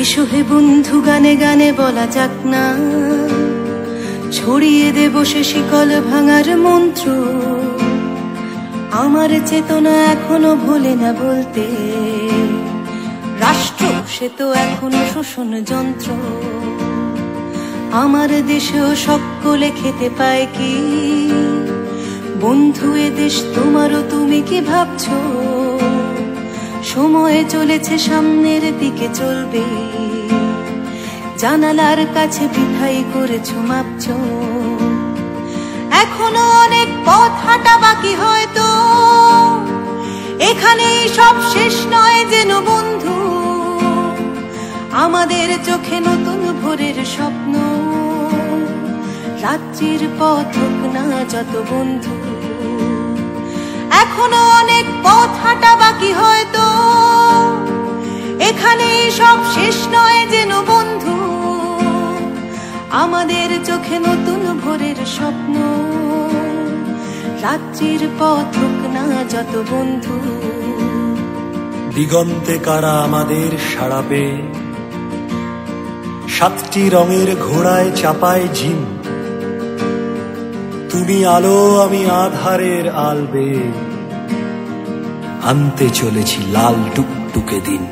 এসো হে বন্ধু, গানে গানে বলা যাক না। ছড়িয়ে দেব সে শিকল ভাঙার মন্ত্র। আমার চেতনা এখনও ভোলে না বলতে। রাষ্ট্র, সে তো এখনও শোষণ যন্ত্র। আমার দেশেও সকলে খেতে পায় কি? বন্ধু, এ দেশ তোমারও তুমি কি ভাবছ? সময় চলেছে, সামনের দিকে চলবে। জানালার কাছে বিধাই করেছ মাপছ। এখনও অনেক পথ হাঁটা বাকি হয়তো। এখানেই সব শেষ নয় যেন বন্ধু। আমাদের চোখে নতুন ভোরের স্বপ্ন। রাত্রির পথ না যত বন্ধু। এখনও অনেক পথ হাঁটা বাকি হয়তো। এখানে সব শেষ আমাদের চোখে নতুন ভোরের স্বপ্ন। রাত্রির পথ না যত বন্ধু। দিগন্তে কারা আমাদের সাড়াবে সাতটি রঙের ঘোড়ায় চাপায় ঝিম। তুমি আলো, আমি আধারের আলবে আনতে চলেছি লাল টুকটুকে দিন।